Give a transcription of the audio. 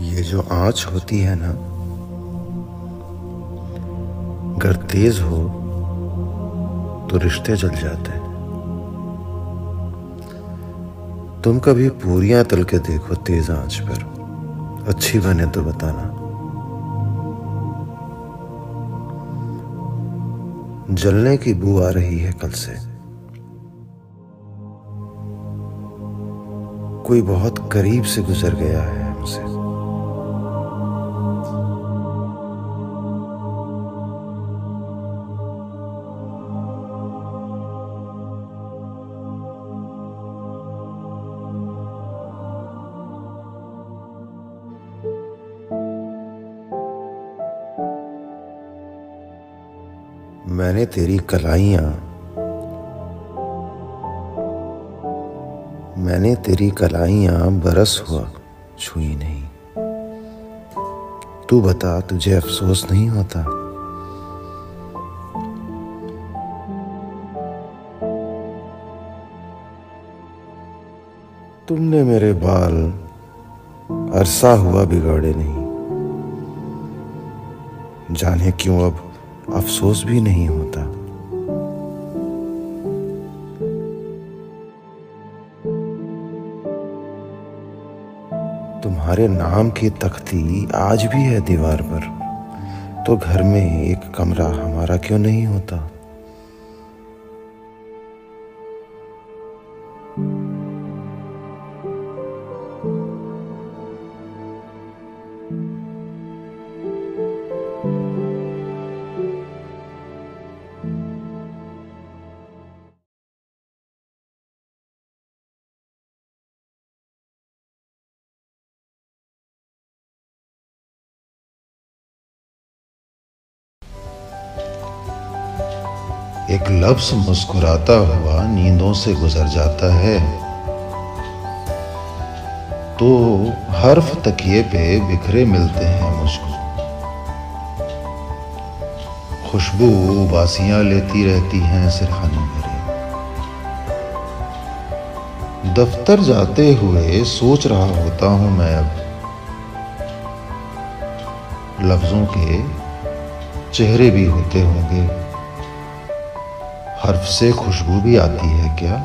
ये जो आँच होती है ना, अगर तेज हो तो रिश्ते जल जाते हैं। तुम कभी पूरियाँ तल के देखो तेज आँच पर। अच्छी बने तो बताना। जलने की बू आ रही है कल से। कोई बहुत करीब से गुजर गया है हमसे। मैंने तेरी कलाइयाँ, मैंने तेरी कलाइयाँ बरस हुआ छुई नहीं। तू बता, तुझे अफसोस नहीं होता? तुमने मेरे बाल अरसा हुआ बिगाड़े नहीं। जाने क्यों अब अफसोस भी नहीं होता। तुम्हारे नाम की तख्ती आज भी है दीवार पर। तो घर में एक कमरा हमारा क्यों नहीं होता? एक लफ्ज मुस्कुराता हुआ नींदों से गुजर जाता है। तो हर्फ तकिए पे बिखरे मिलते हैं मुझको। खुशबू उबासियाँ लेती रहती हैं सिरहाने मेरे। दफ्तर जाते हुए सोच रहा होता हूँ मैं अब। लफ्जों के चेहरे भी होते होंगे। हर्फ से खुशबू भी आती है क्या?